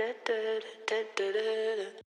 da da da da da da